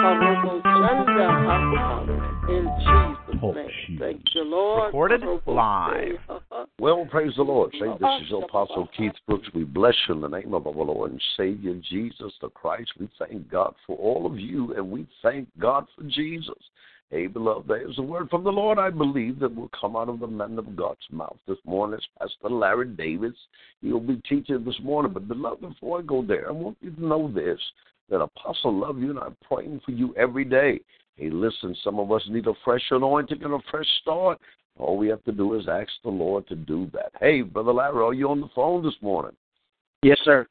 In Jesus' name. Thank you, Lord. Recorded live. Well, praise the Lord. Say, this is Apostle Keith Brooks. We bless you in the name of our Lord and Savior Jesus the Christ. We thank God for all of you, and we thank God for Jesus. Hey, beloved, there's a word from the Lord, I believe, that will come out of the man of God's mouth this morning. It's Pastor Larry Davis. He'll be teaching this morning. But, beloved, before I go there, I want you to know this that Apostle love you, and I'm praying for you every day. Hey, listen, some of us need a fresh anointing and a fresh start. All we have to do is ask the Lord to do that. Hey, Brother Larry, are you on the phone this morning? Yes, sir.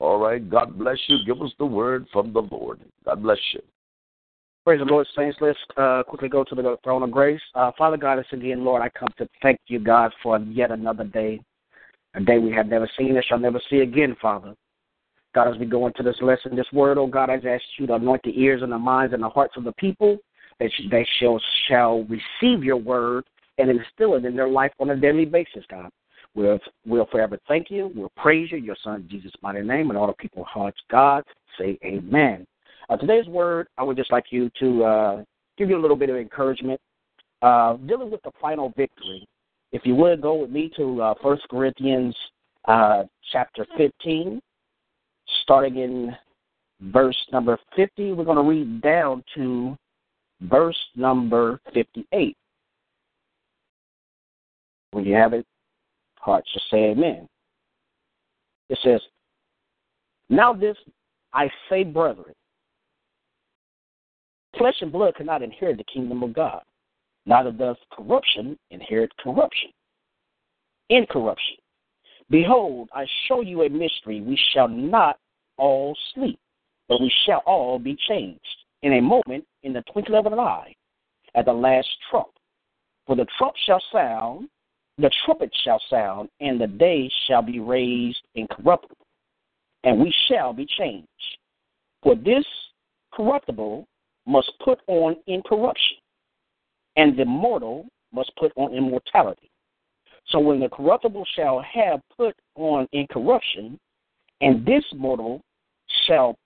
All right. God bless you. Give us the word from the Lord. God bless you. Praise the Lord, saints. Let's uh, quickly go to the throne of grace. Uh, Father God, it's again, Lord, I come to thank you, God, for yet another day, a day we have never seen and shall never see again, Father. God, as we go into this lesson, this word, oh God, I ask you to anoint the ears and the minds and the hearts of the people that they shall shall receive your word and instill it in their life on a daily basis, God. We'll, we'll forever thank you. We'll praise you, your son, Jesus' mighty name, and all the people hearts, God, say amen. Uh, today's word, I would just like you to uh, give you a little bit of encouragement. Uh, dealing with the final victory. If you would go with me to uh, 1 Corinthians uh, chapter 15, starting in verse number 50, we're going to read down to verse number 58. When you have it, hearts just say amen. It says, Now this I say, brethren, flesh and blood cannot inherit the kingdom of God, neither does corruption inherit corruption. Incorruption. Behold, I show you a mystery. We shall not all sleep, but we shall all be changed in a moment, in the twinkling of an eye, at the last trump. For the trump shall sound, the trumpet shall sound, and the day shall be raised incorruptible, and we shall be changed. For this corruptible must put on incorruption, and the mortal must put on immortality. So when the corruptible shall have put on incorruption, and this mortal shall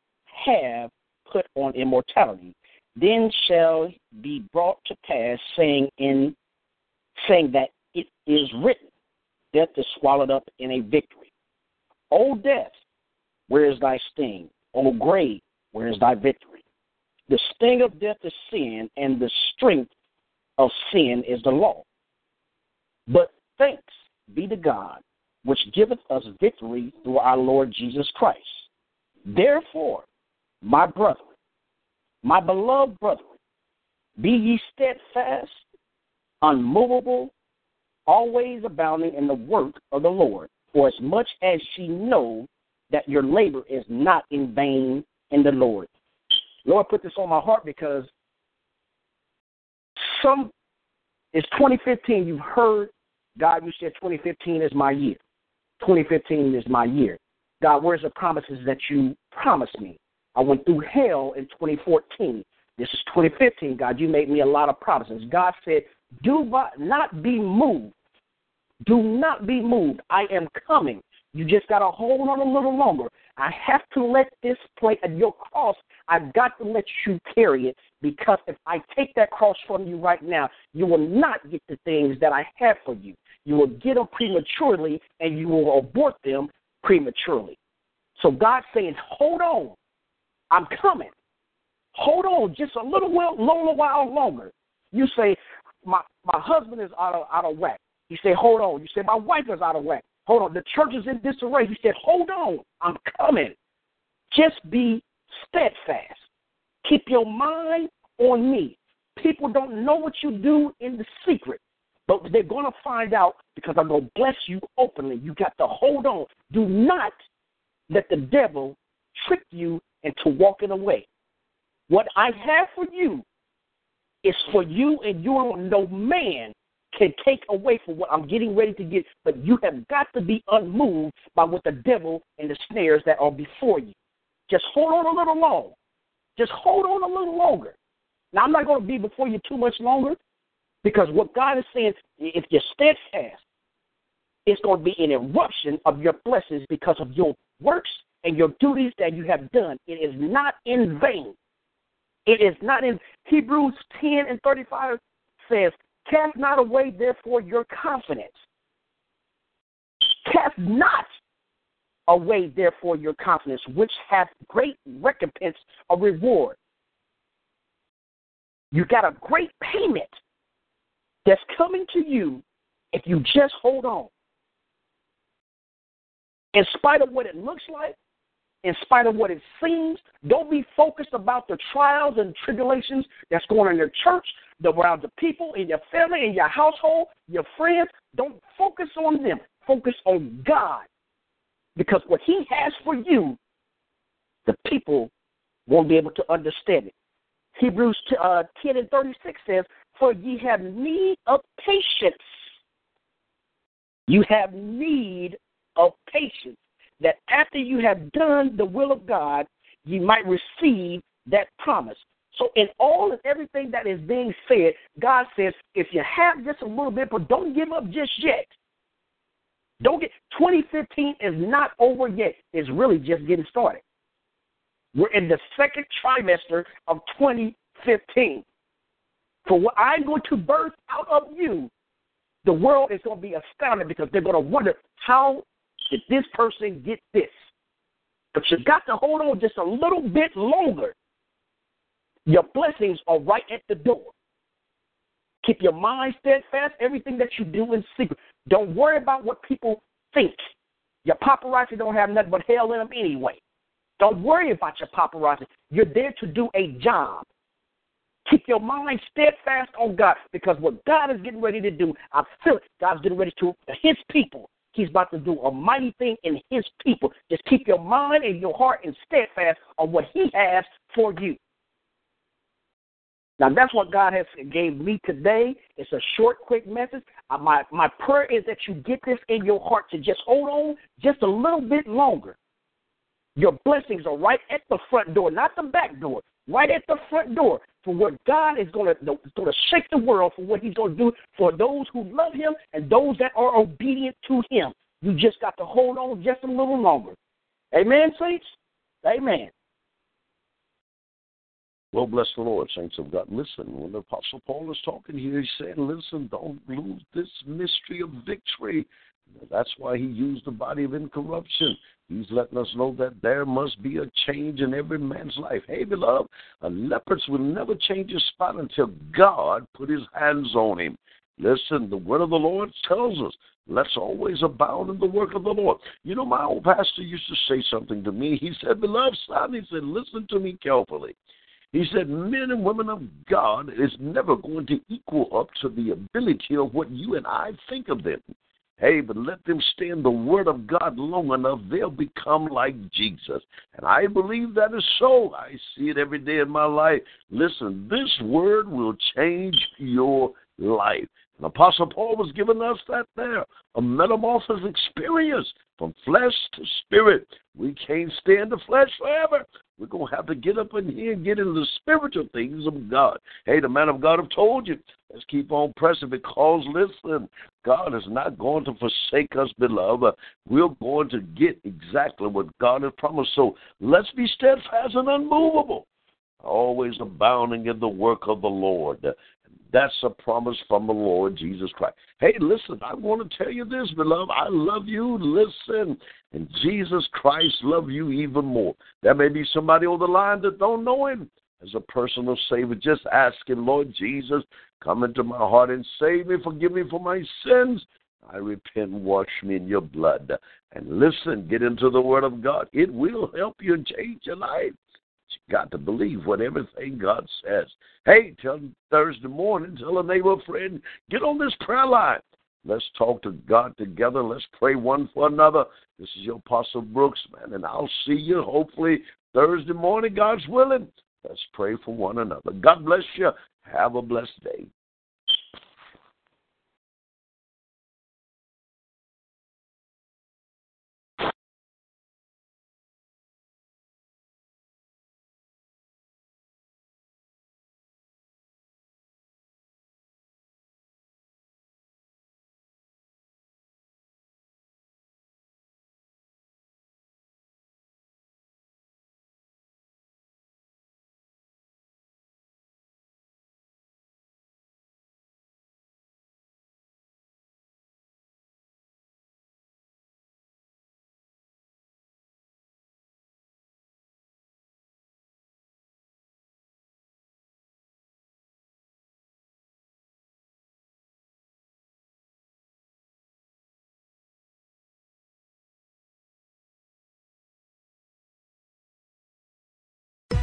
have put on immortality, then shall be brought to pass, saying in saying that it is written, Death is swallowed up in a victory. O death, where is thy sting? O grave, where is thy victory? The sting of death is sin, and the strength of sin is the law. But thanks be to God, which giveth us victory through our Lord Jesus Christ. Therefore, my brethren, my beloved brethren, be ye steadfast, unmovable, always abounding in the work of the Lord, for as much as ye know that your labor is not in vain in the Lord. Lord put this on my heart because some it's 2015. You've heard God, you said 2015 is my year. 2015 is my year. God, where's the promises that you promised me? I went through hell in 2014. This is 2015. God, you made me a lot of promises. God said, Do not be moved. Do not be moved. I am coming. You just got to hold on a little longer. I have to let this play at your cross. I've got to let you carry it because if I take that cross from you right now, you will not get the things that I have for you. You will get them prematurely and you will abort them prematurely. So God's saying, hold on. I'm coming. Hold on just a little, while, little while longer. You say, my, my husband is out of, out of whack. You say, hold on. You say, my wife is out of whack. Hold on. The church is in disarray. He said, hold on. I'm coming. Just be steadfast. Keep your mind on me. People don't know what you do in the secret, but they're going to find out because I'm going to bless you openly. You got to hold on. Do not let the devil trick you into walking away. What I have for you is for you and you. No man can take away from what I'm getting ready to get, but you have got to be unmoved by what the devil and the snares that are before you. Just hold on a little long. Just hold on a little longer. Now, I'm not going to be before you too much longer because what God is saying, if you're steadfast, it's going to be an eruption of your blessings because of your works and your duties that you have done. It is not in vain. It is not in Hebrews 10 and 35 says, Cast not away, therefore, your confidence. Cast not away, therefore, your confidence, which hath great recompense or reward. You got a great payment that's coming to you if you just hold on. In spite of what it looks like, in spite of what it seems. Don't be focused about the trials and tribulations that's going on in your church, around the people, in your family, in your household, your friends. Don't focus on them. Focus on God. Because what He has for you, the people won't be able to understand it. Hebrews uh, 10 and 36 says, For ye have need of patience. You have need of patience that after you have done the will of God, ye might receive that promise. So, in all and everything that is being said, God says, if you have just a little bit, but don't give up just yet. Don't get 2015 is not over yet. It's really just getting started. We're in the second trimester of 2015. For what I'm going to birth out of you, the world is going to be astounded because they're going to wonder how did this person get this? But you got to hold on just a little bit longer. Your blessings are right at the door. Keep your mind steadfast, everything that you do in secret. Don't worry about what people think. Your paparazzi don't have nothing but hell in them anyway. Don't worry about your paparazzi. You're there to do a job. Keep your mind steadfast on God because what God is getting ready to do, I feel it. God's getting ready to, His people, He's about to do a mighty thing in his people. Just keep your mind and your heart and steadfast on what he has for you. Now that's what God has gave me today. It's a short, quick message. My my prayer is that you get this in your heart to just hold on just a little bit longer. Your blessings are right at the front door, not the back door. Right at the front door for what God is going to shake the world for what He's going to do for those who love Him and those that are obedient to Him. You just got to hold on just a little longer. Amen, saints. Amen. Well, bless the Lord, saints of God. Listen, when the Apostle Paul is talking here, he's saying, listen, don't lose this mystery of victory. That's why he used the body of incorruption. He's letting us know that there must be a change in every man's life. Hey, beloved, a leopard will never change his spot until God put his hands on him. Listen, the word of the Lord tells us, let's always abound in the work of the Lord. You know, my old pastor used to say something to me. He said, Beloved son, he said, listen to me carefully. He said, men and women of God is never going to equal up to the ability of what you and I think of them. Hey, but let them stay in the Word of God long enough, they'll become like Jesus. And I believe that is so. I see it every day in my life. Listen, this Word will change your life. And Apostle Paul was giving us that there a metamorphosis experience from flesh to spirit. We can't stay in the flesh forever. We're going to have to get up in here and get into the spiritual things of God. Hey, the man of God have told you. Let's keep on pressing because, listen, God is not going to forsake us, beloved. We're going to get exactly what God has promised. So let's be steadfast and unmovable, always abounding in the work of the Lord. That's a promise from the Lord Jesus Christ. Hey, listen, I want to tell you this, beloved. I love you. Listen, and Jesus Christ love you even more. There may be somebody on the line that don't know him as a personal Savior. Just ask him, Lord Jesus, come into my heart and save me, forgive me for my sins. I repent, wash me in your blood. And listen, get into the Word of God. It will help you and change your life. You got to believe what everything God says. Hey, tell Thursday morning, tell a neighbor friend, get on this prayer line. Let's talk to God together. Let's pray one for another. This is your Apostle Brooks, man, and I'll see you hopefully Thursday morning, God's willing. Let's pray for one another. God bless you. Have a blessed day.